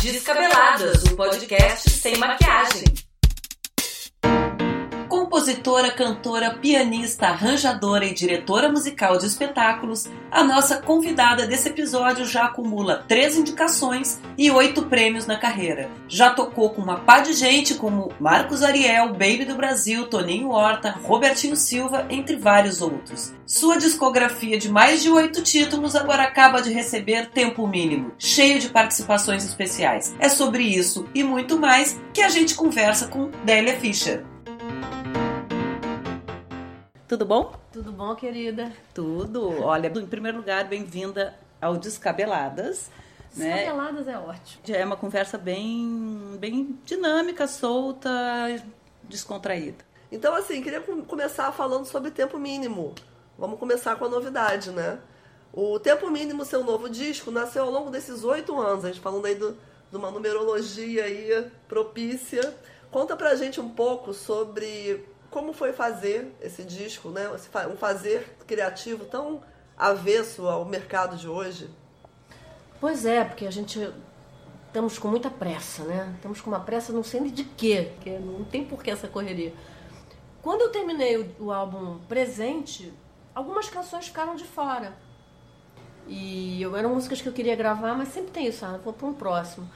Descabeladas, o podcast sem maquiagem. Compositora, cantora, pianista, arranjadora e diretora musical de espetáculos, a nossa convidada desse episódio já acumula três indicações e oito prêmios na carreira. Já tocou com uma pá de gente como Marcos Ariel, Baby do Brasil, Toninho Horta, Robertinho Silva, entre vários outros. Sua discografia de mais de oito títulos agora acaba de receber tempo mínimo, cheio de participações especiais. É sobre isso e muito mais que a gente conversa com Délia Fischer. Tudo bom? Tudo bom, querida? Tudo. Olha, em primeiro lugar, bem-vinda ao Descabeladas. Né? Descabeladas é ótimo. É uma conversa bem, bem dinâmica, solta, descontraída. Então, assim, queria começar falando sobre tempo mínimo. Vamos começar com a novidade, né? O Tempo Mínimo, seu novo disco, nasceu ao longo desses oito anos. A gente falando aí do, de uma numerologia aí propícia. Conta pra gente um pouco sobre como foi fazer esse disco, né? Um fazer criativo tão avesso ao mercado de hoje? Pois é, porque a gente estamos com muita pressa, né? Estamos com uma pressa não sei de quê, porque não tem por que essa correria. Quando eu terminei o, o álbum Presente, algumas canções ficaram de fora. E eu, eram músicas que eu queria gravar, mas sempre tem isso, ah, vou para um próximo.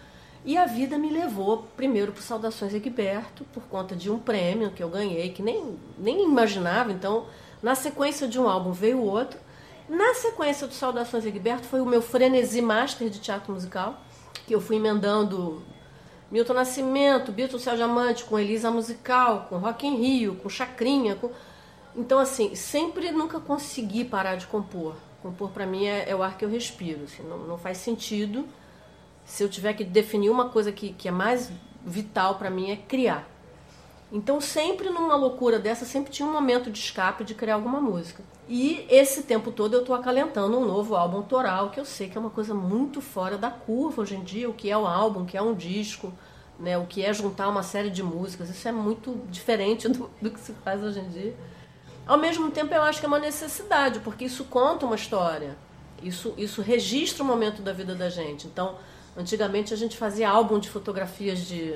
E a vida me levou primeiro para Saudações Egberto, por conta de um prêmio que eu ganhei, que nem, nem imaginava. Então, na sequência de um álbum veio outro. Na sequência do Saudações Egberto foi o meu frenesi master de teatro musical, que eu fui emendando Milton Nascimento, Bilton Céu Diamante, com Elisa Musical, com Rock in Rio, com Chacrinha. Com... Então, assim, sempre nunca consegui parar de compor. Compor, para mim, é, é, o ar que eu respiro. Assim, não, não faz sentido se eu tiver que definir uma coisa que, que é mais vital para mim é criar. Então, sempre numa loucura dessa, sempre tinha um momento de escape de criar alguma música. E esse tempo todo eu estou acalentando um novo álbum autoral, que eu sei que é uma coisa muito fora da curva hoje em dia, o que é um álbum, o que é um disco, né, o que é juntar uma série de músicas. Isso é muito diferente do, do que se faz hoje em dia. Ao mesmo tempo, eu acho que é uma necessidade, porque isso conta uma história. Isso, isso registra o momento da vida da gente. Então, Antigamente a gente fazia álbum de fotografias de,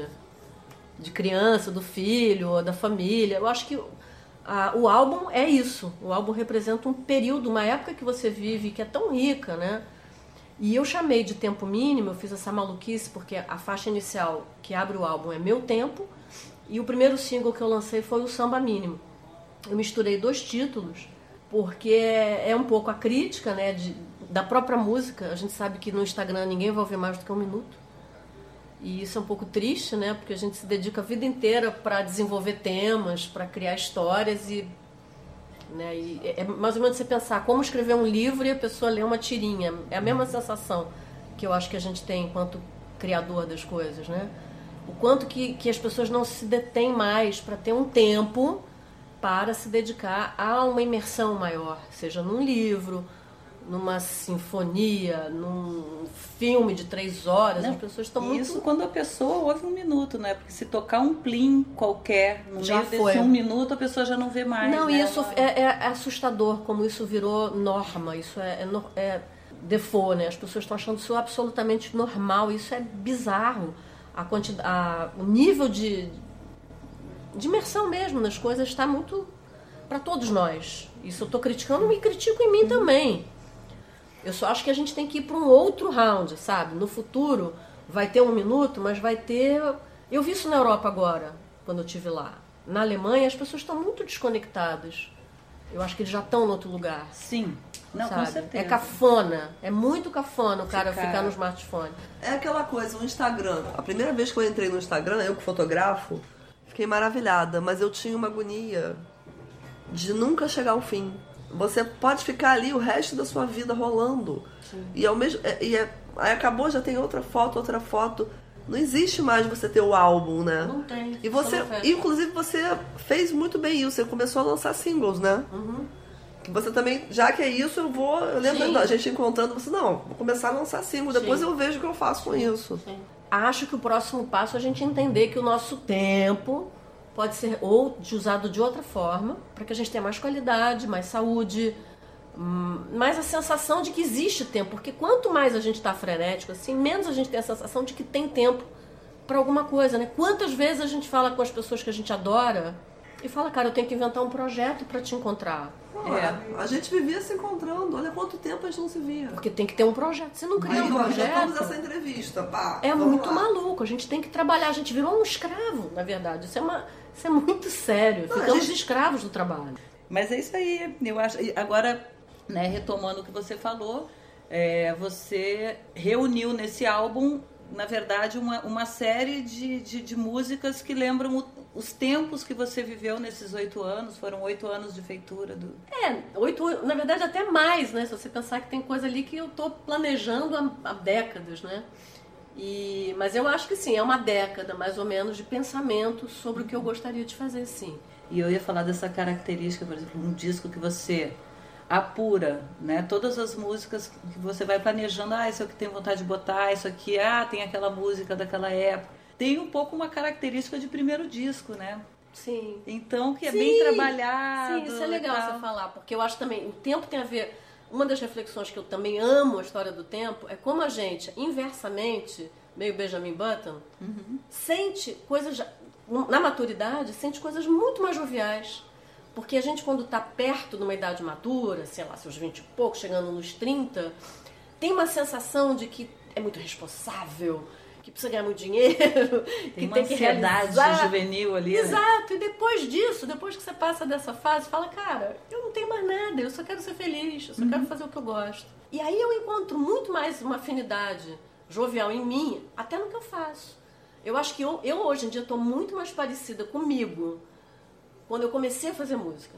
de criança, do filho, da família. Eu acho que a, o álbum é isso. O álbum representa um período, uma época que você vive que é tão rica, né? E eu chamei de tempo mínimo, eu fiz essa maluquice porque a faixa inicial que abre o álbum é Meu Tempo e o primeiro single que eu lancei foi o Samba Mínimo. Eu misturei dois títulos porque é, é um pouco a crítica, né, de, da própria música. A gente sabe que no Instagram ninguém vai ouvir mais do que um minuto. E isso é um pouco triste, né? Porque a gente se dedica a vida inteira para desenvolver temas, para criar histórias e, né? E é mais ou menos você pensar como escrever um livro e a pessoa ler uma tirinha. É a mesma sensação que eu acho que a gente tem enquanto criador das coisas, né? O quanto que, que as pessoas não se detêm mais para ter um tempo para se dedicar a uma imersão maior, seja num livro, numa sinfonia, num filme de três horas, não, as pessoas estão muito... Isso quando a pessoa ouve um minuto, né? Porque se tocar um plim qualquer no já meio foi. desse um minuto, a pessoa já não vê mais. Não, né? isso é, é, assustador, como isso virou norma, isso é, é, é default, né? As pessoas estão achando isso absolutamente normal, isso é bizarro. A quantidade, a, o nível de, de imersão mesmo nas coisas está muito para todos nós. Isso eu estou criticando e critico em mim uhum. também eu só acho que a gente tem que ir para um outro round, sabe? No futuro vai ter um minuto, mas vai ter. Eu vi isso na Europa agora, quando eu estive lá. Na Alemanha as pessoas estão muito desconectadas. Eu acho que eles já estão no outro lugar. Sim. Não, sabe? com certeza. É cafona. É muito cafona o cara ficar... ficar no smartphone. É aquela coisa, o Instagram. A primeira vez que eu entrei no Instagram, eu que fotografo, fiquei maravilhada, mas eu tinha uma agonia de nunca chegar ao fim. Você pode ficar ali o resto da sua vida rolando. Sim. E ao mesmo é, e é, aí acabou, já tem outra foto, outra foto. Não existe mais você ter o álbum, né? Não tem. E você, inclusive, você fez muito bem isso. Você começou a lançar singles, né? Uhum. Que você também, já que é isso, eu vou. Eu lembro da gente encontrando você, não, vou começar a lançar singles, depois Sim. eu vejo o que eu faço com isso. Sim. Acho que o próximo passo é a gente entender que o nosso tempo pode ser ou de usado de outra forma, para que a gente tenha mais qualidade, mais saúde, Hum, mas a sensação de que existe tempo, porque quanto mais a gente está frenético, assim, menos a gente tem a sensação de que tem tempo para alguma coisa, né? Quantas vezes a gente fala com as pessoas que a gente adora e fala, cara, eu tenho que inventar um projeto para te encontrar. é. A gente vivia se encontrando, olha quanto tempo a gente não se via. Porque tem que ter um projeto. Se não cria Aí, um projeto. vamos essa entrevista, pá. É muito lá. maluco, a gente tem que trabalhar, a gente virou um escravo, na verdade. Isso é, uma, isso é muito sério. Não, Ficamos gente- escravos do trabalho. Mas é isso aí. Eu acho. Agora, né, retomando o que você falou, é, você reuniu nesse álbum, na verdade, uma, uma série de, de, de músicas que lembram o- os tempos que você viveu nesses oito anos. Foram oito anos de feitura do. É, oito, na verdade até mais, né? Se você pensar que tem coisa ali que eu tô planejando há, há décadas, né? E, mas eu acho que sim, é uma década mais ou menos de pensamento sobre o que eu gostaria de fazer, sim. E eu ia falar dessa característica, por exemplo, um disco que você apura, né? Todas as músicas que você vai planejando, ah, isso é o que tenho vontade de botar, isso aqui, ah, tem aquela música daquela época. Tem um pouco uma característica de primeiro disco, né? Sim. Então, que é Sim, bem trabalhado. Sim, isso é legal você falar, porque eu acho também, o tempo tem a ver. Uma das reflexões que eu também amo a história do tempo é como a gente, inversamente, meio Benjamin Button, sente coisas. Na maturidade, sente coisas muito mais joviais. Porque a gente, quando está perto de uma idade madura, sei lá, seus 20 e pouco, chegando nos 30, tem uma sensação de que é muito responsável, que precisa ganhar muito dinheiro, Tem que uma tem que ansiedade realizar. juvenil ali. né? Exato, e depois disso, depois que você passa dessa fase, fala, cara, eu tenho mais nada, eu só quero ser feliz, eu só quero fazer o que eu gosto. E aí eu encontro muito mais uma afinidade jovial em mim, até no que eu faço. Eu acho que eu, eu hoje em dia estou muito mais parecida comigo quando eu comecei a fazer música.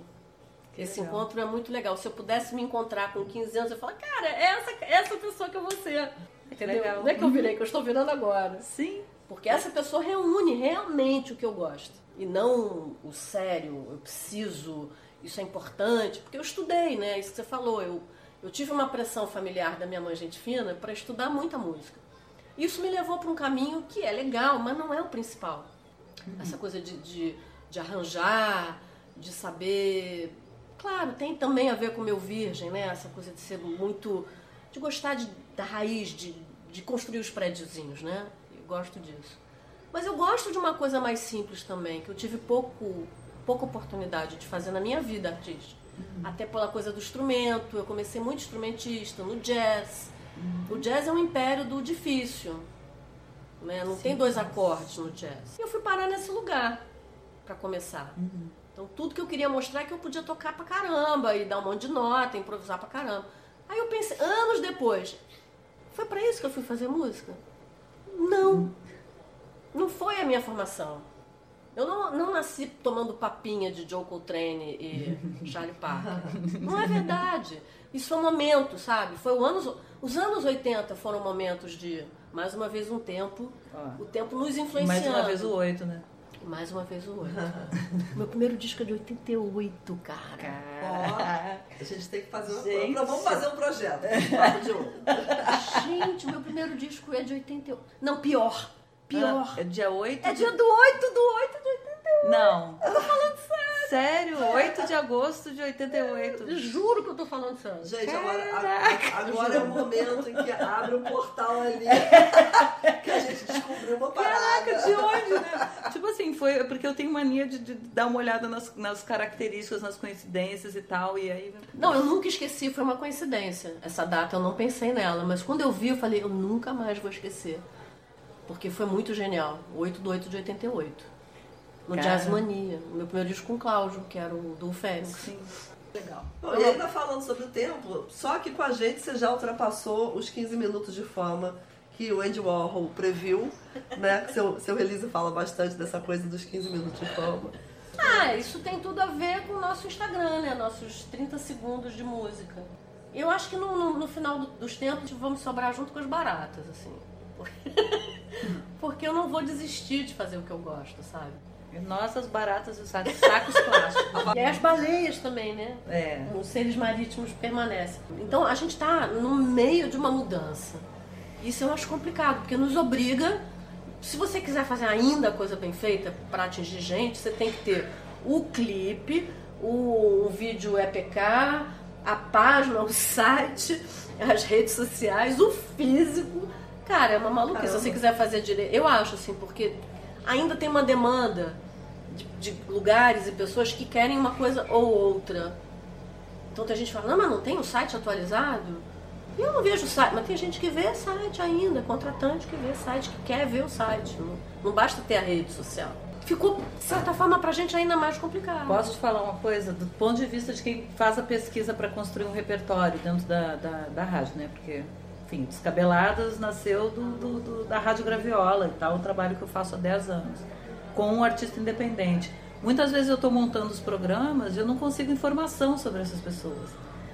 Que Esse legal. encontro é muito legal. Se eu pudesse me encontrar com 15 anos, eu falar, cara, é essa, é essa pessoa que eu vou ser. Entendeu? legal. Não é que eu virei, que eu estou virando agora. Sim. Porque essa pessoa reúne realmente o que eu gosto. E não o sério, eu preciso, isso é importante. Porque eu estudei, né? Isso que você falou. Eu, eu tive uma pressão familiar da minha mãe, gente fina, para estudar muita música. Isso me levou para um caminho que é legal, mas não é o principal. Essa coisa de, de, de arranjar, de saber. Claro, tem também a ver com o meu virgem, né? Essa coisa de ser muito. de gostar de, da raiz, de, de construir os prédiozinhos, né? Eu gosto disso. Mas eu gosto de uma coisa mais simples também, que eu tive pouco, pouca oportunidade de fazer na minha vida artística. Até pela coisa do instrumento, eu comecei muito instrumentista, no jazz. O jazz é um império do difícil. Né? Não tem dois acordes no jazz. E eu fui parar nesse lugar para começar. Então tudo que eu queria mostrar é que eu podia tocar pra caramba e dar um monte de nota, improvisar pra caramba. Aí eu pensei, anos depois, foi para isso que eu fui fazer música? Não. Não foi a minha formação. Eu não, não nasci tomando papinha de Joe Coltrane e Charlie Parker. Não é verdade. Isso foi um momento, sabe? Foi o anos, os anos 80 foram momentos de, mais uma vez, um tempo. Ó. O tempo nos influenciando. Mais uma vez o oito, né? Mais uma vez o oito. Meu primeiro disco é de 88, cara. Ó, a gente tem que fazer um Gente. Vamos fazer um projeto. Gente, meu primeiro disco é de 88. Não, pior. Pior. Ah, é dia 8 É de... dia do 8 do 8 de 88. Não. Eu tô falando sério. Sério, 8 de agosto de 88. Juro que eu tô falando sério. Gente, agora, a- agora é o momento em que abre o portal ali. que a gente descobriu uma parada. Caraca, de onde, né? Tipo assim, foi porque eu tenho mania de, de dar uma olhada nas, nas características, nas coincidências e tal, e aí... Não, eu nunca esqueci, foi uma coincidência. Essa data eu não pensei nela, mas quando eu vi, eu falei, eu nunca mais vou esquecer. Porque foi muito genial. 8 de 8 de 88. No Cara. Jazz Mania. O meu primeiro disco com o Cláudio, que era o do Fênix. Sim, legal. Bom, e ainda falando sobre o tempo, só que com a gente você já ultrapassou os 15 minutos de fama que o Andy Warhol previu, né? Seu, seu release fala bastante dessa coisa dos 15 minutos de fama. Ah, isso tem tudo a ver com o nosso Instagram, né? Nossos 30 segundos de música. Eu acho que no, no- no final do- dos tempos vamos sobrar junto com as baratas, assim. Porque eu não vou desistir de fazer o que eu gosto, sabe? Nossas baratas os sacos, plásticos. E as baleias também, né? É. Os seres marítimos permanecem. Então a gente está no meio de uma mudança. Isso eu acho complicado, porque nos obriga. Se você quiser fazer ainda a coisa bem feita para atingir gente, você tem que ter o clipe, o, o vídeo EPK, a página, o site, as redes sociais, o físico. Cara, é uma maluquice. Se você quiser fazer direito. Eu acho, assim, porque ainda tem uma demanda de, de lugares e pessoas que querem uma coisa ou outra. Então tem gente que fala, não, mas não tem o um site atualizado? E eu não vejo site, mas tem gente que vê site ainda, contratante que vê site, que quer ver o site. Não, não basta ter a rede social. Ficou, de certa forma, pra gente ainda mais complicado. Posso te falar uma coisa? Do ponto de vista de quem faz a pesquisa para construir um repertório dentro da, da, da rádio, né? Porque enfim, Descabeladas nasceu do, do, do, da Rádio Graviola e tal, o trabalho que eu faço há 10 anos, com um artista independente. Muitas vezes eu estou montando os programas e eu não consigo informação sobre essas pessoas.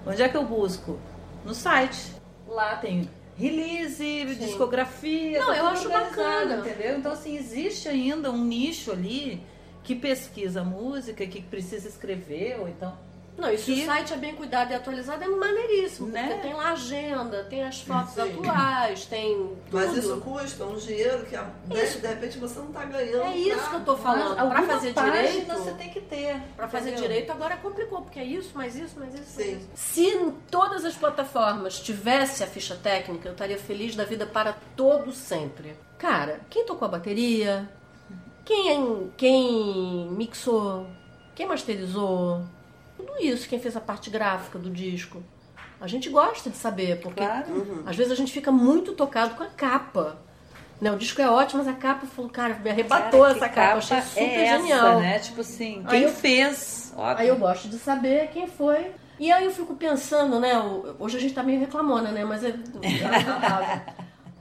Onde é que eu busco? No site. Lá tem release, Sim. discografia. Não, eu acho bacana. Entendeu? Então, assim, existe ainda um nicho ali que pesquisa música, que precisa escrever, ou então não, e se que... o site é bem cuidado e atualizado, é maneiríssimo. Né? Porque tem lá agenda, tem as fotos Sim. atuais, tem tudo. Mas isso custa um dinheiro que, isso. de repente, você não está ganhando. É isso pra... que eu estou falando. Para fazer direito... você tem que ter. Para fazer direito agora complicou, porque é isso, mais isso, mais isso, Sim. isso. Se em todas as plataformas tivesse a ficha técnica, eu estaria feliz da vida para todo sempre. Cara, quem tocou a bateria? Quem, quem mixou? Quem masterizou? Tudo isso, quem fez a parte gráfica do disco. A gente gosta de saber, porque claro. uhum. às vezes a gente fica muito tocado com a capa. Né, o disco é ótimo, mas a capa falou, cara, me arrebatou cara, essa capa, capa, achei super é genial. Essa, né? Tipo assim, quem aí fez? Eu, aí eu gosto de saber quem foi. E aí eu fico pensando, né? Hoje a gente tá meio reclamona, né? Mas é.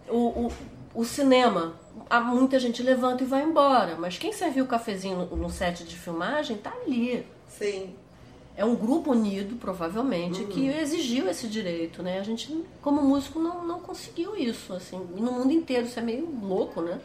o, o, o cinema. Há muita gente levanta e vai embora. Mas quem serviu o cafezinho no, no set de filmagem tá ali. Sim é um grupo unido, provavelmente, uhum. que exigiu esse direito, né? A gente, como músico, não, não conseguiu isso, assim. E no mundo inteiro isso é meio louco, né?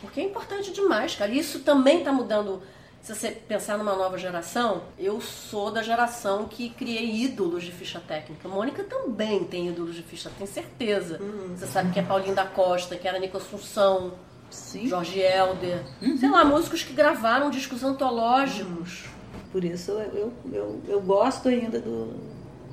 Porque é importante demais, cara. Isso também está mudando. Se você pensar numa nova geração, eu sou da geração que criei ídolos de ficha técnica. Mônica também tem ídolos de ficha, tenho certeza. Uhum. Você sabe que é Paulinho da Costa, que era Nico Assunção, Sim. Jorge Helder. Uhum. Sei lá, músicos que gravaram discos antológicos por isso eu, eu, eu gosto ainda do.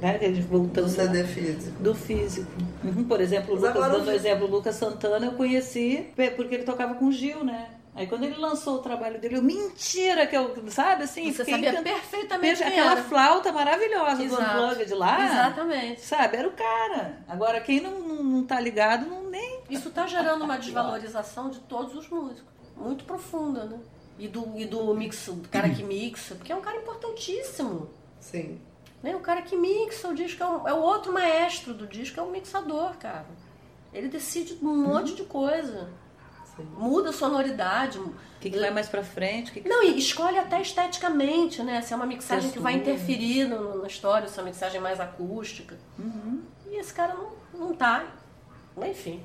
Né, voltando do CD físico. Do físico. Uhum, por exemplo, o Lucas, dando o exemplo, Lucas Santana eu conheci porque ele tocava com o Gil, né? Aí quando ele lançou o trabalho dele, eu, mentira que eu, sabe assim? Você sabia encant... perfeitamente Perfe... Aquela flauta maravilhosa Exato. do Unplugged lá. Exatamente. Sabe, era o cara. Agora, quem não, não, não tá ligado, não nem... Isso tá gerando uma desvalorização de todos os músicos. Muito profunda, né? E do, e do mix, do cara que mixa, porque é um cara importantíssimo. Sim. Né? O cara que mixa o disco é o, é o outro maestro do disco, é o mixador, cara. Ele decide um uhum. monte de coisa. Sim. Muda a sonoridade. O que, que vai mais pra frente? Que que... Não, e escolhe até esteticamente, né? Se é uma mixagem Textura. que vai interferir no, na história, se é uma mixagem mais acústica. Uhum. E esse cara não, não tá. Enfim.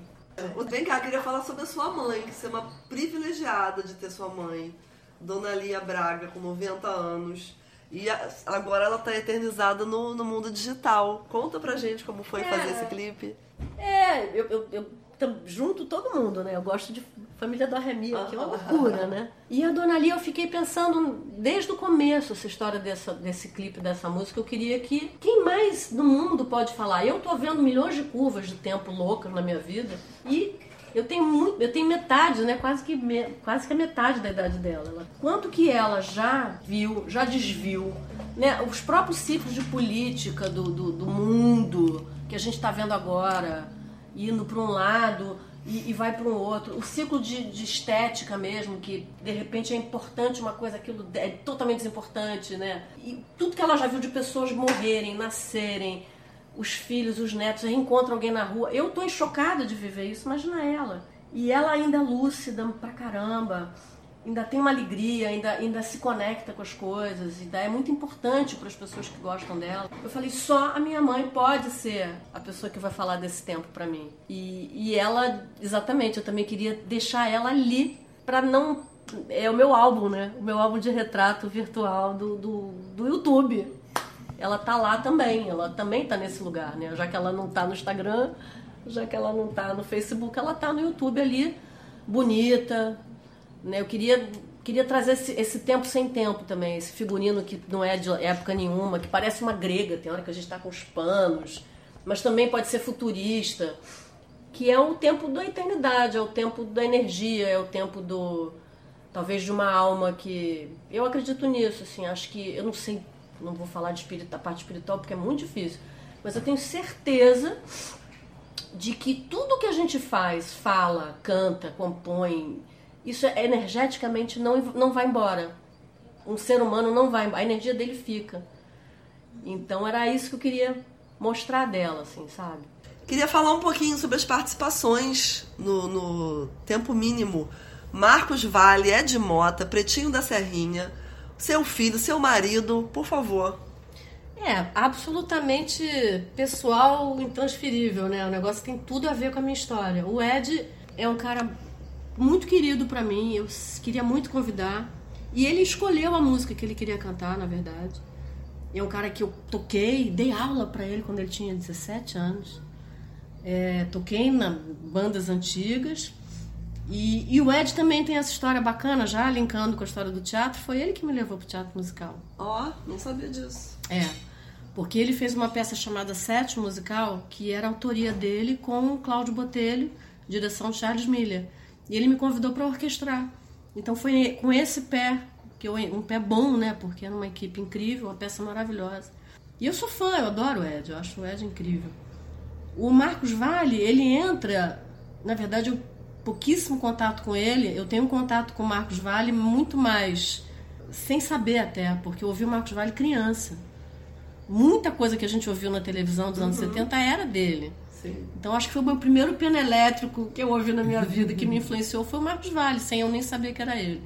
Vem cá, queria falar sobre a sua mãe, que você é uma privilegiada de ter sua mãe, Dona Lia Braga, com 90 anos. E agora ela está eternizada no, no mundo digital. Conta pra gente como foi é, fazer esse clipe. É, eu, eu, eu junto todo mundo, né? Eu gosto de Família do Remi, que é uma loucura, né? E a Dona Lia, eu fiquei pensando desde o começo essa história dessa, desse clipe, dessa música. Eu queria que quem mais no mundo pode falar? Eu tô vendo milhões de curvas de tempo loucas na minha vida e eu tenho muito, eu tenho metade, né? Quase que me, quase que a metade da idade dela. Quanto que ela já viu, já desviu, né? Os próprios ciclos de política do, do, do mundo que a gente está vendo agora indo para um lado e, e vai para um outro. O ciclo de, de, estética mesmo, que de repente é importante uma coisa, aquilo é totalmente desimportante, né? E tudo que ela já viu de pessoas morrerem, nascerem, os filhos, os netos, reencontram alguém na rua. Eu tô chocada de viver isso, imagina ela. E ela ainda é lúcida pra caramba ainda tem uma alegria, ainda, ainda se conecta com as coisas, ainda é muito importante para as pessoas que gostam dela. Eu falei, só a minha mãe pode ser a pessoa que vai falar desse tempo para mim. E, e ela, exatamente, eu também queria deixar ela ali para não. É o meu álbum, né? O meu álbum de retrato virtual do, do, do YouTube. Ela tá lá também, ela também tá nesse lugar, né? Já que ela não tá no Instagram, já que ela não tá no Facebook, ela tá no YouTube ali, bonita, né? Eu queria queria trazer esse, esse, tempo sem tempo também, esse figurino que não é de época nenhuma, que parece uma grega, tem hora que a gente está com os panos, mas também pode ser futurista, que é o tempo da eternidade, é o tempo da energia, é o tempo do talvez de uma alma que eu acredito nisso, assim, acho que eu não sei, não vou falar de espírito, da parte espiritual porque é muito difícil, mas eu tenho certeza de que tudo que a gente faz, fala, canta, compõe, isso é, energeticamente não, não vai embora. Um ser humano não vai embora, a energia dele fica. Então era isso que eu queria mostrar dela, assim, sabe? Queria falar um pouquinho sobre as participações no, no Tempo Mínimo. Marcos Vale, Ed Mota, Pretinho da Serrinha, seu filho, seu marido, por favor. É, absolutamente pessoal, intransferível, né? O negócio tem tudo a ver com a minha história. O Ed é um cara muito querido para mim, eu queria muito convidar. E ele escolheu a música que ele queria cantar, na verdade. É um cara que eu toquei, dei aula para ele quando ele tinha 17 anos. É, toquei na bandas antigas. E, e, o Ed também tem essa história bacana, já linkando com a história do teatro. Foi ele que me levou pro teatro musical. Ó, oh, não sabia disso. É. Porque ele fez uma peça chamada Sete Musical, que era autoria dele com Cláudio Botelho, direção de Charles Miller. E ele me convidou para orquestrar. Então foi com esse pé, que eu, um pé bom, né? Porque era uma equipe incrível, uma peça maravilhosa. E eu sou fã, eu adoro o Ed, eu acho o Ed incrível. O Marcos Vale, ele entra, na verdade, eu pouquíssimo contato com ele. Eu tenho um contato com o Marcos Vale muito mais sem saber até, porque eu ouvi o Marcos Vale criança muita coisa que a gente ouviu na televisão dos anos uhum. 70 era dele. Sim. Então acho que foi o meu primeiro piano elétrico que eu ouvi na minha vida que me influenciou foi o Marcos Vale, sem eu nem saber que era ele.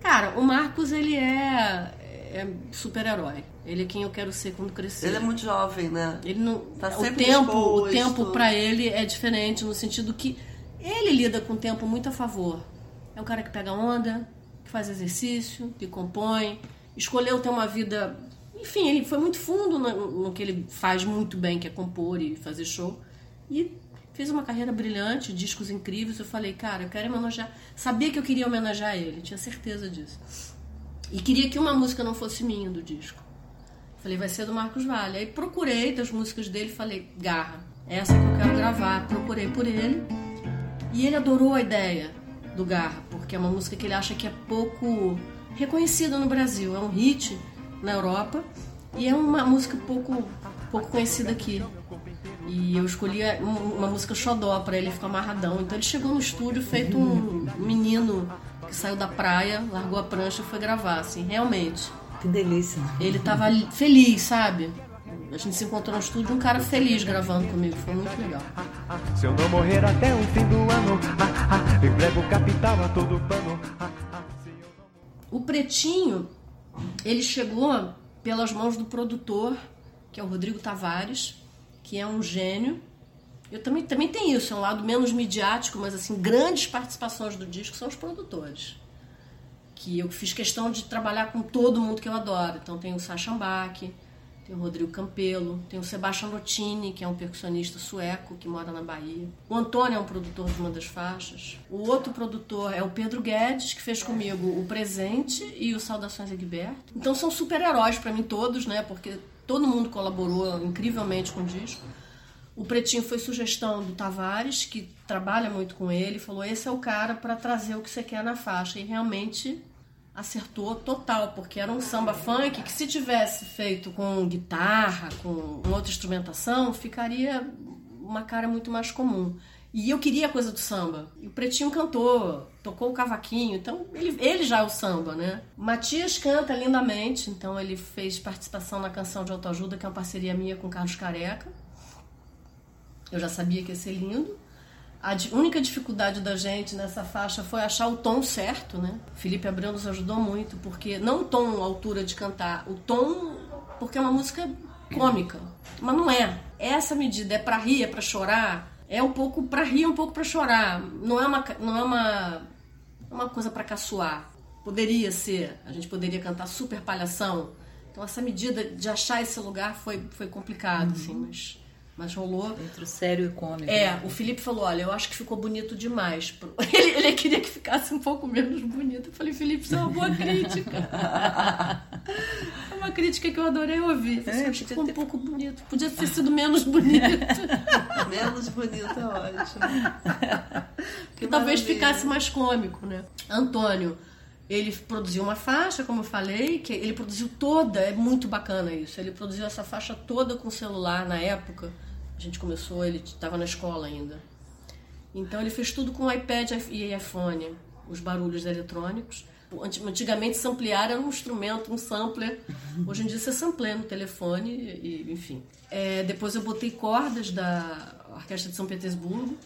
Cara, o Marcos ele é, é super-herói. Ele é quem eu quero ser quando crescer. Ele é muito jovem, né? Ele não, tá o tempo, o tempo para ele é diferente no sentido que ele lida com o tempo muito a favor. É um cara que pega onda, que faz exercício, que compõe, escolheu ter uma vida enfim, ele foi muito fundo no, no, que ele faz muito bem, que é compor e fazer show. E fez uma carreira brilhante, discos incríveis. Eu falei, cara, eu quero homenagear. Sabia que eu queria homenagear ele, tinha certeza disso. E queria que uma música não fosse minha do disco. Falei, vai ser do Marcos Vale. Aí procurei das músicas dele falei, garra, essa que eu quero gravar. Procurei por ele. E ele adorou a ideia do Garra, porque é uma música que ele acha que é pouco reconhecida no Brasil. É um hit na Europa e é uma música pouco, pouco conhecida aqui. E eu escolhi uma música xodó para ele ficar amarradão. Então ele chegou no estúdio feito um menino que saiu da praia, largou a prancha e foi gravar, assim, realmente. Que delícia. Ele tava feliz, sabe? A gente se encontrou no estúdio, um cara feliz gravando comigo, foi muito legal. Se eu não morrer até o fim do ano, emprego capital a todo pano. O Pretinho ele chegou pelas mãos do produtor, que é o Rodrigo Tavares, que é um gênio. Eu também, também tem isso, é um lado menos midiático, mas assim, grandes participações do disco são os produtores. Que eu fiz questão de trabalhar com todo mundo que eu adoro. Então tem o Sacha Bach, tem o Rodrigo Campelo, tem o Sebastian Lottini, que é um percussionista sueco que mora na Bahia. O Antônio é um produtor de uma das faixas. O outro produtor é o Pedro Guedes, que fez comigo o Presente e o Saudações Egberto. Então são super-heróis para mim todos, né? Porque todo mundo colaborou incrivelmente com o disco. O Pretinho foi sugestão do Tavares, que trabalha muito com ele, falou: esse é o cara para trazer o que você quer na faixa. E realmente acertou total, porque era um samba funk que se tivesse feito com guitarra, com outra instrumentação, ficaria uma cara muito mais comum. E eu queria a coisa do samba. E o Pretinho cantou, tocou o cavaquinho, então ele, ele já é o samba, né? Matias canta lindamente, então ele fez participação na canção de autoajuda, que é uma parceria minha com Carlos Careca. Eu já sabia que ia ser lindo. A única dificuldade da gente nessa faixa foi achar o tom certo, né? Felipe Abreu nos ajudou muito, porque não o tom, a altura de cantar, o tom, porque é uma música cômica, mas não é. Essa medida é para rir, é para chorar, é um pouco para rir, um pouco para chorar. Não é uma não é uma uma coisa para caçoar. Poderia ser, a gente poderia cantar super palhação. Então essa medida de achar esse lugar foi foi complicado, assim, uhum. assim, mas Mas rolou. Entre o sério e o cômico. É, o Felipe falou: olha, eu acho que ficou bonito demais. Ele, ele queria que ficasse um pouco menos bonito. Eu falei, Felipe, isso é uma boa crítica. é uma crítica que eu adorei ouvir. Eu É, acho que ficou um ter- pouco bonito. Podia ter sido menos bonito. Menos bonito é ótimo. que talvez ficasse mais cômico, né? Antônio, ele produziu uma faixa, como eu falei, que ele produziu toda, é muito bacana isso. Ele produziu essa faixa toda com celular na época. A gente começou, ele estava na escola ainda. Então ele fez tudo com iPad e iPhone, os barulhos eletrônicos. Anti- Antigamente samplear era um instrumento, um sampler. Hoje em dia você sampleia no telefone, e, enfim. É, depois eu botei cordas da Orquestra de São Petersburgo,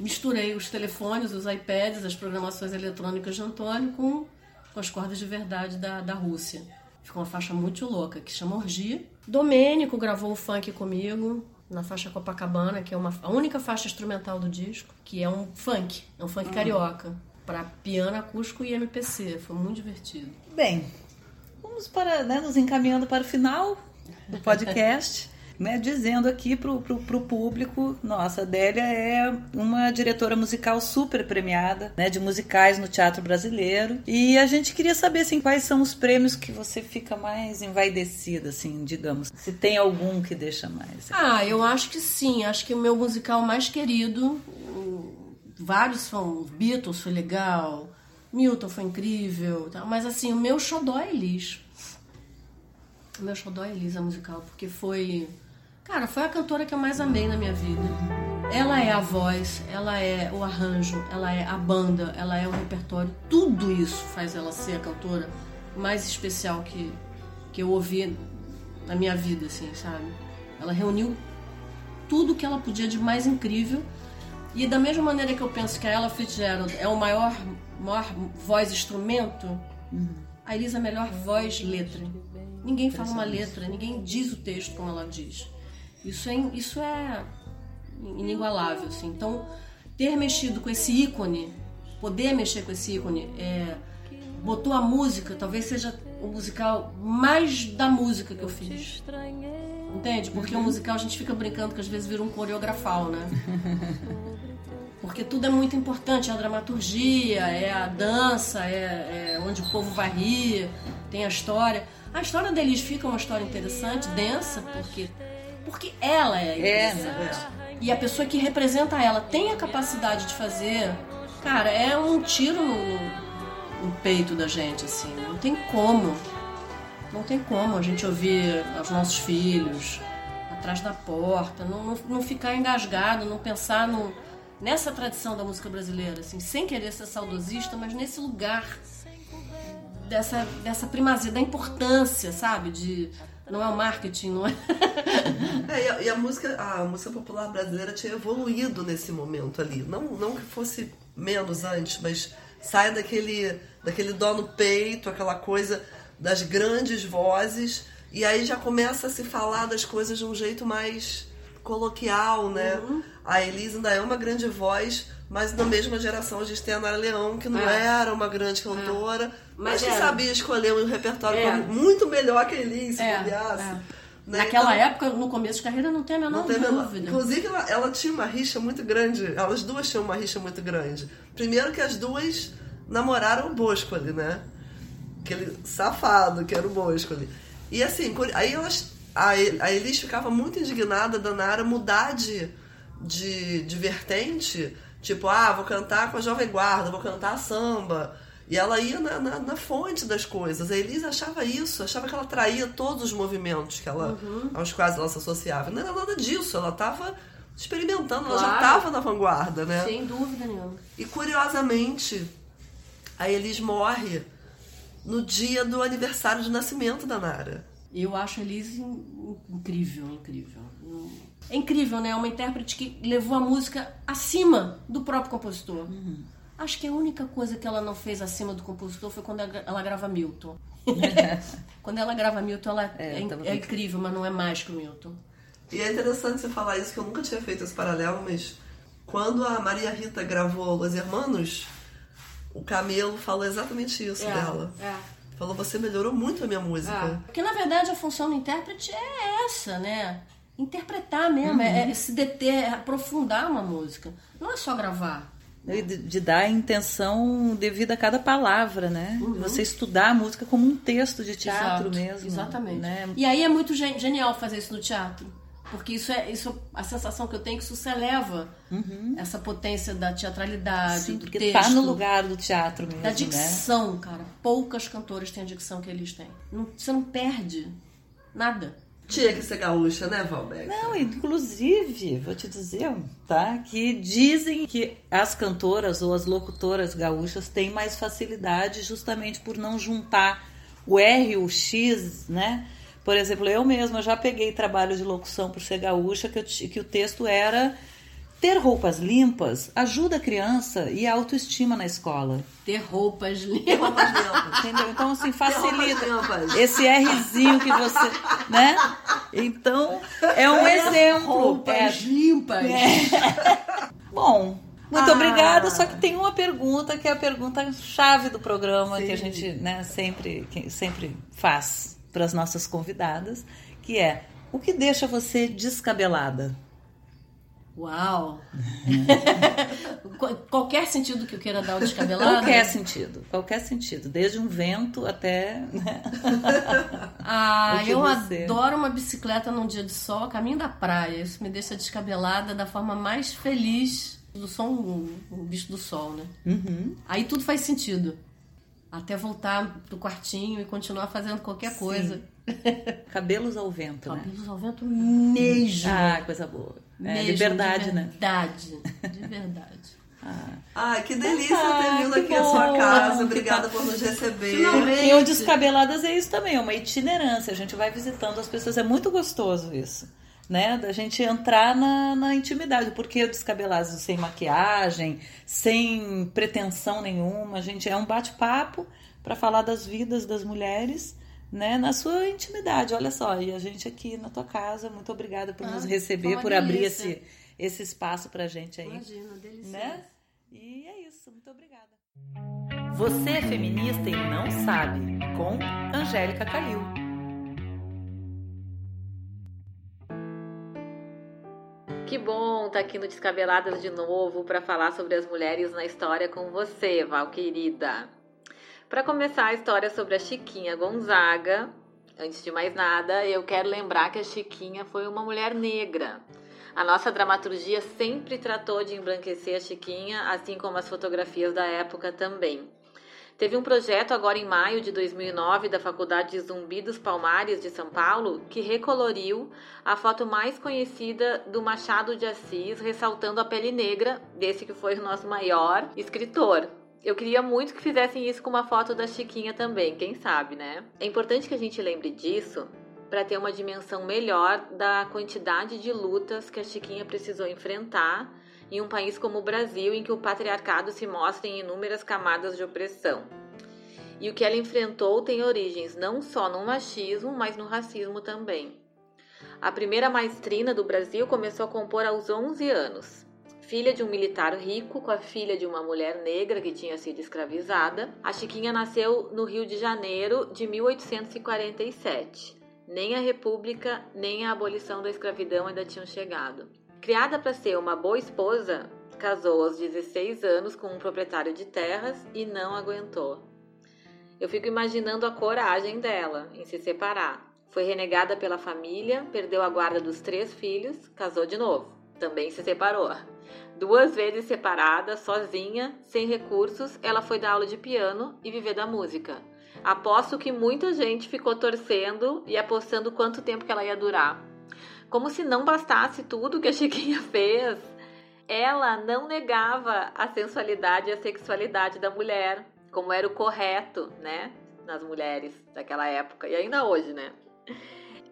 misturei os telefones, os iPads, as programações eletrônicas de Antônio com, com as cordas de verdade da, da Rússia. Ficou uma faixa muito louca, que chama Orgia. Domênico gravou o funk comigo, na faixa Copacabana, que é uma, a única faixa instrumental do disco, que é um funk, é um funk carioca, para piano acústico e MPC. Foi muito divertido. Bem, vamos para, né, nos encaminhando para o final do podcast, né, dizendo aqui pro, pro, pro público, nossa, Adélia é uma diretora musical super premiada, né, de musicais no teatro brasileiro, e a gente queria saber, assim, quais são os prêmios que você fica mais envaidecida, assim, digamos, se tem algum que deixa mais. Ah, eu acho que sim. Acho que o meu musical mais querido, o- vários foram. Beatles foi legal, Milton foi incrível, tá? mas assim, o meu xodó é Elis. O meu xodó é Elis, a musical, porque foi. Cara, foi a cantora que eu mais amei na minha vida. Ela é a voz, ela é o arranjo, ela é a banda, ela é o repertório. Tudo isso faz ela ser a cantora mais especial que, que eu ouvi na minha vida, assim, sabe? Ela reuniu tudo que ela podia de mais incrível. E da mesma maneira que eu penso que a Ella Fitzgerald é o maior, maior voz-instrumento, a Elisa é a melhor voz-letra. Ninguém fala uma letra, ninguém diz o texto como ela diz. Isso é, isso é inigualável, assim. Então, ter mexido com esse ícone, poder mexer com esse ícone, é, botou a música, talvez seja o musical mais da música que eu fiz. Entende? Porque o musical a gente fica brincando que às vezes vira um coreografal, né? Porque tudo é muito importante, é a dramaturgia, é a dança, é, é onde o povo vai rir, tem a história. A história deles fica uma história interessante, densa, porque, porque ela é É, interessante. E a pessoa que representa ela tem a capacidade de fazer. Cara, é um tiro no, no peito da gente, assim. Não tem como. Não tem como a gente ouvir os nossos filhos atrás da porta, não, não, não ficar engasgado, não pensar no, nessa tradição da música brasileira, assim, sem querer ser saudosista, mas nesse lugar dessa, dessa primazia, da importância, sabe? De. Não é o marketing, não é. É, e a, e a música, a música popular brasileira tinha evoluído nesse momento ali. Não, não que fosse menos antes, mas sai daquele, daquele dó no peito, aquela coisa das grandes vozes, e aí já começa a se falar das coisas de um jeito mais coloquial, né? Uhum. A Elisa ainda é uma grande voz, mas na mesma geração a gente tem a Nara Leão, que não É. era uma grande cantora, mas, Mas que sabia escolher um repertório É. muito melhor que a Elise, se É, é. né? Naquela Então- época, no começo de carreira, não tem a menor tem dúvida. Inclusive, ela, ela tinha uma rixa muito grande. Elas duas tinham uma rixa muito grande. Primeiro que as duas namoraram o Boscoli, né? Aquele safado que era o Boscoli. E assim, aí elas. A, El- a Elis ficava muito indignada da Nara mudar de, de, de vertente. Tipo, ah, vou cantar com a Jovem Guarda, vou cantar samba. E ela ia na, na, na fonte das coisas. A Elisa achava isso, achava que ela traía todos os movimentos que ela, Uhum. aos quais ela se associava. Não era nada disso, ela estava experimentando, ela já Claro. estava na vanguarda, né? Sem dúvida nenhuma. E curiosamente, a Elis morre no dia do aniversário de nascimento da Nara. Eu acho a Elise in- incrível, incrível. É incrível, né? É uma intérprete que levou a música acima do próprio compositor. Acho que a única coisa que ela não fez acima do compositor foi quando ela grava Milton. quando ela grava Milton, ela É, é, é incrível, mas não é mais que o Milton. E é interessante você falar isso, que eu nunca tinha feito esse paralelo, mas quando a Maria Rita gravou Los Hermanos, o Camelo falou exatamente isso dela. é. Falou, você melhorou muito a minha música. Ah, porque na verdade a função do intérprete é essa, né? interpretar mesmo, é, é se deter, é aprofundar uma música. Não é só gravar. De, de dar a intenção devida a cada palavra, né? Uhum. Você estudar a música como um texto de teatro Exato, mesmo. Exatamente. Né? E aí é muito gen- genial fazer isso no teatro. Porque isso é isso, a sensação que eu tenho é que isso se eleva essa potência da teatralidade, Uhum. Sim, do porque texto, tá no lugar do teatro mesmo, da né? dicção, cara. Poucas cantoras têm a dicção que eles têm. Não- você não perde nada. Tinha que ser gaúcha, né, Valbeck? Não, inclusive, vou te dizer, tá? Que dizem que as cantoras ou as locutoras gaúchas têm mais facilidade justamente por não juntar o R e o X, né? Por exemplo, eu mesma já peguei trabalho de locução por ser gaúcha, que, eu que o texto era ter roupas limpas ajuda a criança e a autoestima na escola. Ter roupas Ter limpas. roupas limpas. Entendeu? Então, assim, Ter facilita. Esse Rzinho que você. né? Então, é um exemplo. Roupas É, limpas. Bom, muito Ah. obrigada. Só que tem uma pergunta que é a pergunta chave do programa Sim. que a gente né, sempre, sempre faz para as nossas convidadas, que é o que deixa você descabelada? Uau! Qual- Qualquer sentido que eu queira dar o descabelado. Qualquer sentido, qualquer sentido, desde um vento até. né? Ah, eu você- adoro uma bicicleta num dia de sol, a caminho da praia. Isso me deixa descabelada da forma mais feliz do som, um, um bicho do sol, né? Uhum. Aí tudo faz sentido. Até voltar pro quartinho e continuar fazendo qualquer coisa. Cabelos ao vento, né? Cabelos ao vento mesmo. Ah, coisa boa. É, Mesmo, liberdade, de né? verdade, De verdade. Ai, que delícia Ah, ter vindo aqui à sua casa. Obrigada por nos receber. Finalmente. E o Descabeladas é isso também, é uma itinerância. A gente vai visitando as pessoas. É muito gostoso isso. Né? Da gente entrar na, na intimidade. Porque o Descabeladas sem maquiagem, sem pretensão nenhuma. A gente é um bate-papo para falar das vidas das mulheres. Né, na sua intimidade, olha só, e a gente aqui na tua casa, muito obrigada por Ah, nos receber, por abrir delícia. esse, esse espaço pra gente aí Imagina, delicioso. né? E é isso, muito obrigada. Você é feminista e não sabe, com Angélica Calil. Que bom estar aqui no Descabeladas de novo para falar sobre as mulheres na história com você, Val querida. Para começar a história sobre a Chiquinha Gonzaga, antes de mais nada, eu quero lembrar que a Chiquinha foi uma mulher negra. A nossa dramaturgia sempre tratou de embranquecer a Chiquinha, assim como as fotografias da época também. Teve um projeto agora em maio de 2009 da Faculdade de Zumbi dos Palmares de São Paulo que recoloriu a foto mais conhecida do Machado de Assis, ressaltando a pele negra desse que foi o nosso maior escritor. Eu queria muito que fizessem isso com uma foto da Chiquinha também, quem sabe, né? É importante que a gente lembre disso para ter uma dimensão melhor da quantidade de lutas que a Chiquinha precisou enfrentar em um país como o Brasil, em que o patriarcado se mostra em inúmeras camadas de opressão. E o que ela enfrentou tem origens não só no machismo, mas no racismo também. A primeira maestrina do Brasil começou a compor aos 11 anos. Filha de um militar rico com a filha de uma mulher negra que tinha sido escravizada, a Chiquinha nasceu no Rio de Janeiro de 1847. Nem a República nem a abolição da escravidão ainda tinham chegado. Criada para ser uma boa esposa, casou aos 16 anos com um proprietário de terras e não aguentou. Eu fico imaginando a coragem dela em se separar. Foi renegada pela família, perdeu a guarda dos três filhos, casou de novo. Também se separou. Duas vezes separada, sozinha, sem recursos, ela foi dar aula de piano e viver da música. Aposto que muita gente ficou torcendo e apostando quanto tempo que ela ia durar. Como se não bastasse tudo que a Chiquinha fez, ela não negava a sensualidade e a sexualidade da mulher, como era o correto, né, nas mulheres daquela época e ainda hoje, né?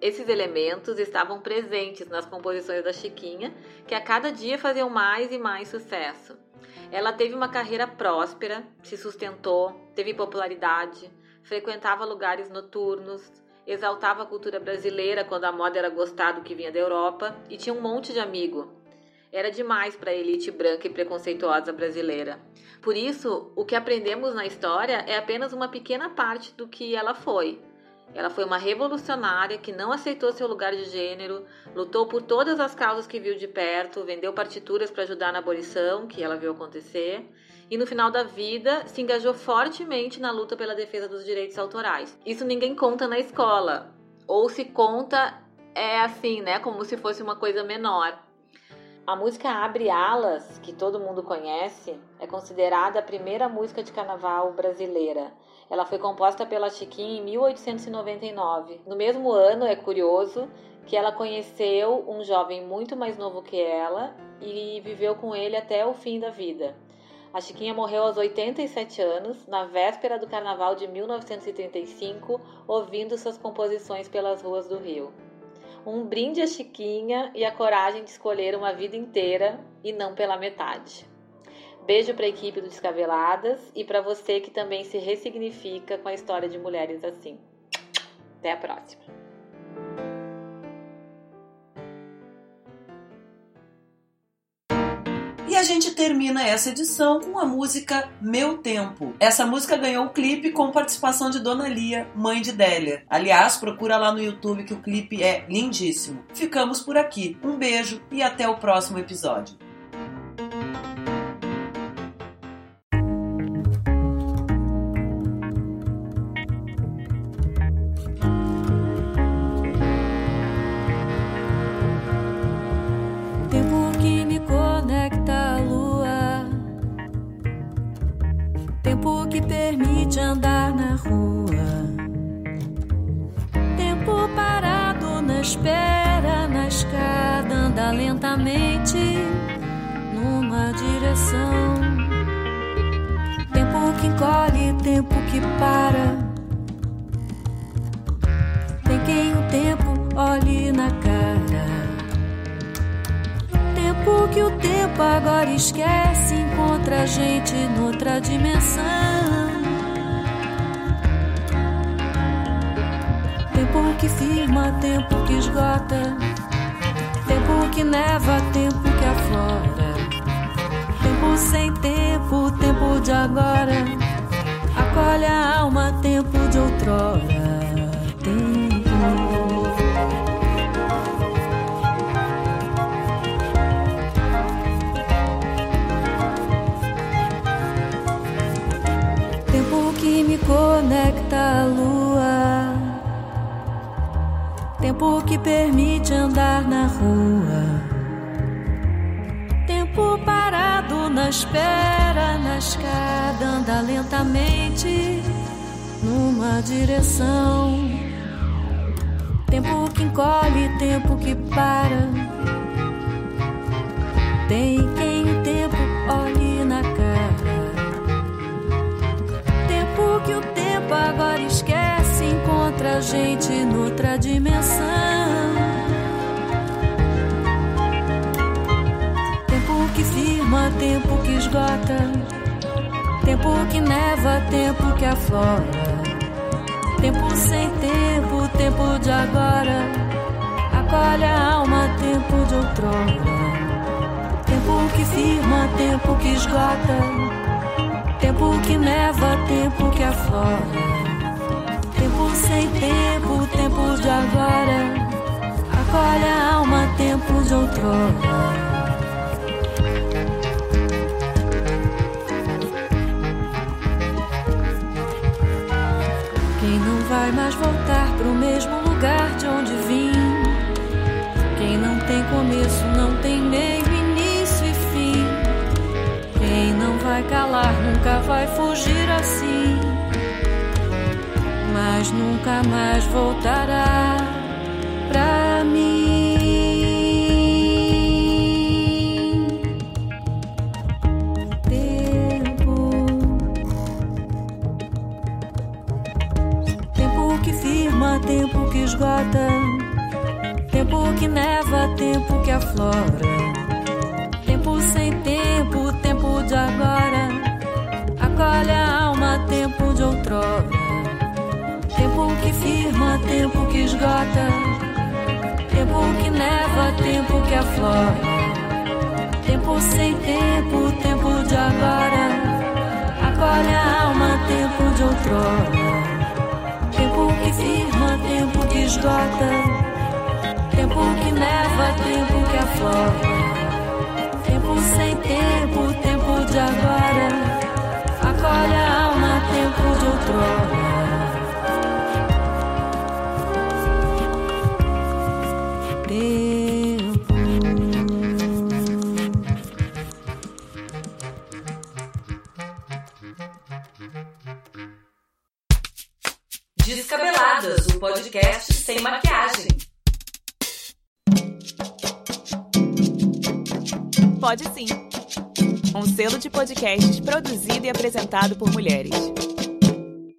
Esses elementos estavam presentes nas composições da Chiquinha, que a cada dia faziam mais e mais sucesso. Ela teve uma carreira próspera, se sustentou, teve popularidade, frequentava lugares noturnos, exaltava a cultura brasileira quando a moda era gostar do que vinha da Europa e tinha um monte de amigo. Era demais para a elite branca e preconceituosa brasileira. Por isso, o que aprendemos na história é apenas uma pequena parte do que ela foi. Ela foi uma revolucionária que não aceitou seu lugar de gênero, lutou por todas as causas que viu de perto, vendeu partituras para ajudar na abolição, que ela viu acontecer, e no final da vida se engajou fortemente na luta pela defesa dos direitos autorais. Isso ninguém conta na escola, ou se conta é assim, né, como se fosse uma coisa menor. A música Abre Alas, que todo mundo conhece, é considerada a primeira música de carnaval brasileira. Ela foi composta pela Chiquinha em 1899. No mesmo ano, é curioso que ela conheceu um jovem muito mais novo que ela e viveu com ele até o fim da vida. A Chiquinha morreu aos 87 anos, na véspera do carnaval de 1935, ouvindo suas composições pelas ruas do Rio. Um brinde à Chiquinha e a coragem de escolher uma vida inteira e não pela metade. Beijo para a equipe do Descabeladas e para você que também se ressignifica com a história de mulheres assim. Até a próxima. Gente termina essa edição com a música Meu Tempo. Essa música ganhou o clipe com participação de Dona Lia, mãe de Délia. Aliás, procura lá no YouTube que o clipe é lindíssimo. Ficamos por aqui. Um beijo e até o próximo episódio. De agora. Acolhe a alma, tempo de outrora. Tempo. Tempo que me conecta à lua. Tempo que permite andar na rua. Na espera, na escada, anda lentamente numa direção. Tempo que encolhe, tempo que para. Tem quem o tempo olhe na cara. Tempo que o tempo agora esquece, encontra a gente noutra dimensão. Firma, tempo que esgota. Tempo que neva, tempo que aflora. Tempo sem tempo, tempo de agora. Acolhe a alma, tempo de outrora. Tempo que firma, tempo que esgota. Tempo que neva, tempo que aflora. Tempo sem tempo, tempo de agora. Acolhe a alma, tempo de outrora. Vai mais voltar pro mesmo lugar de onde vim? Quem não tem começo, não tem meio, início e fim. Quem não vai calar, nunca vai fugir assim. Mas nunca mais voltará pra mim. Esgota. Tempo que neva, tempo que aflora. Tempo sem tempo, tempo de agora. Acolhe a alma, tempo de outrora. Tempo que firma, tempo que esgota. Tempo que neva, tempo que aflora. Tempo sem tempo, tempo de agora. Acolhe a alma, tempo de outrora. Afirma, tempo que esgota, tempo que neva, tempo que aflora. Tempo sem tempo, tempo de agora. Acolhe a alma, tempo de outrora. Podcast sem maquiagem. Pode sim. Um selo de podcast produzido e apresentado por mulheres.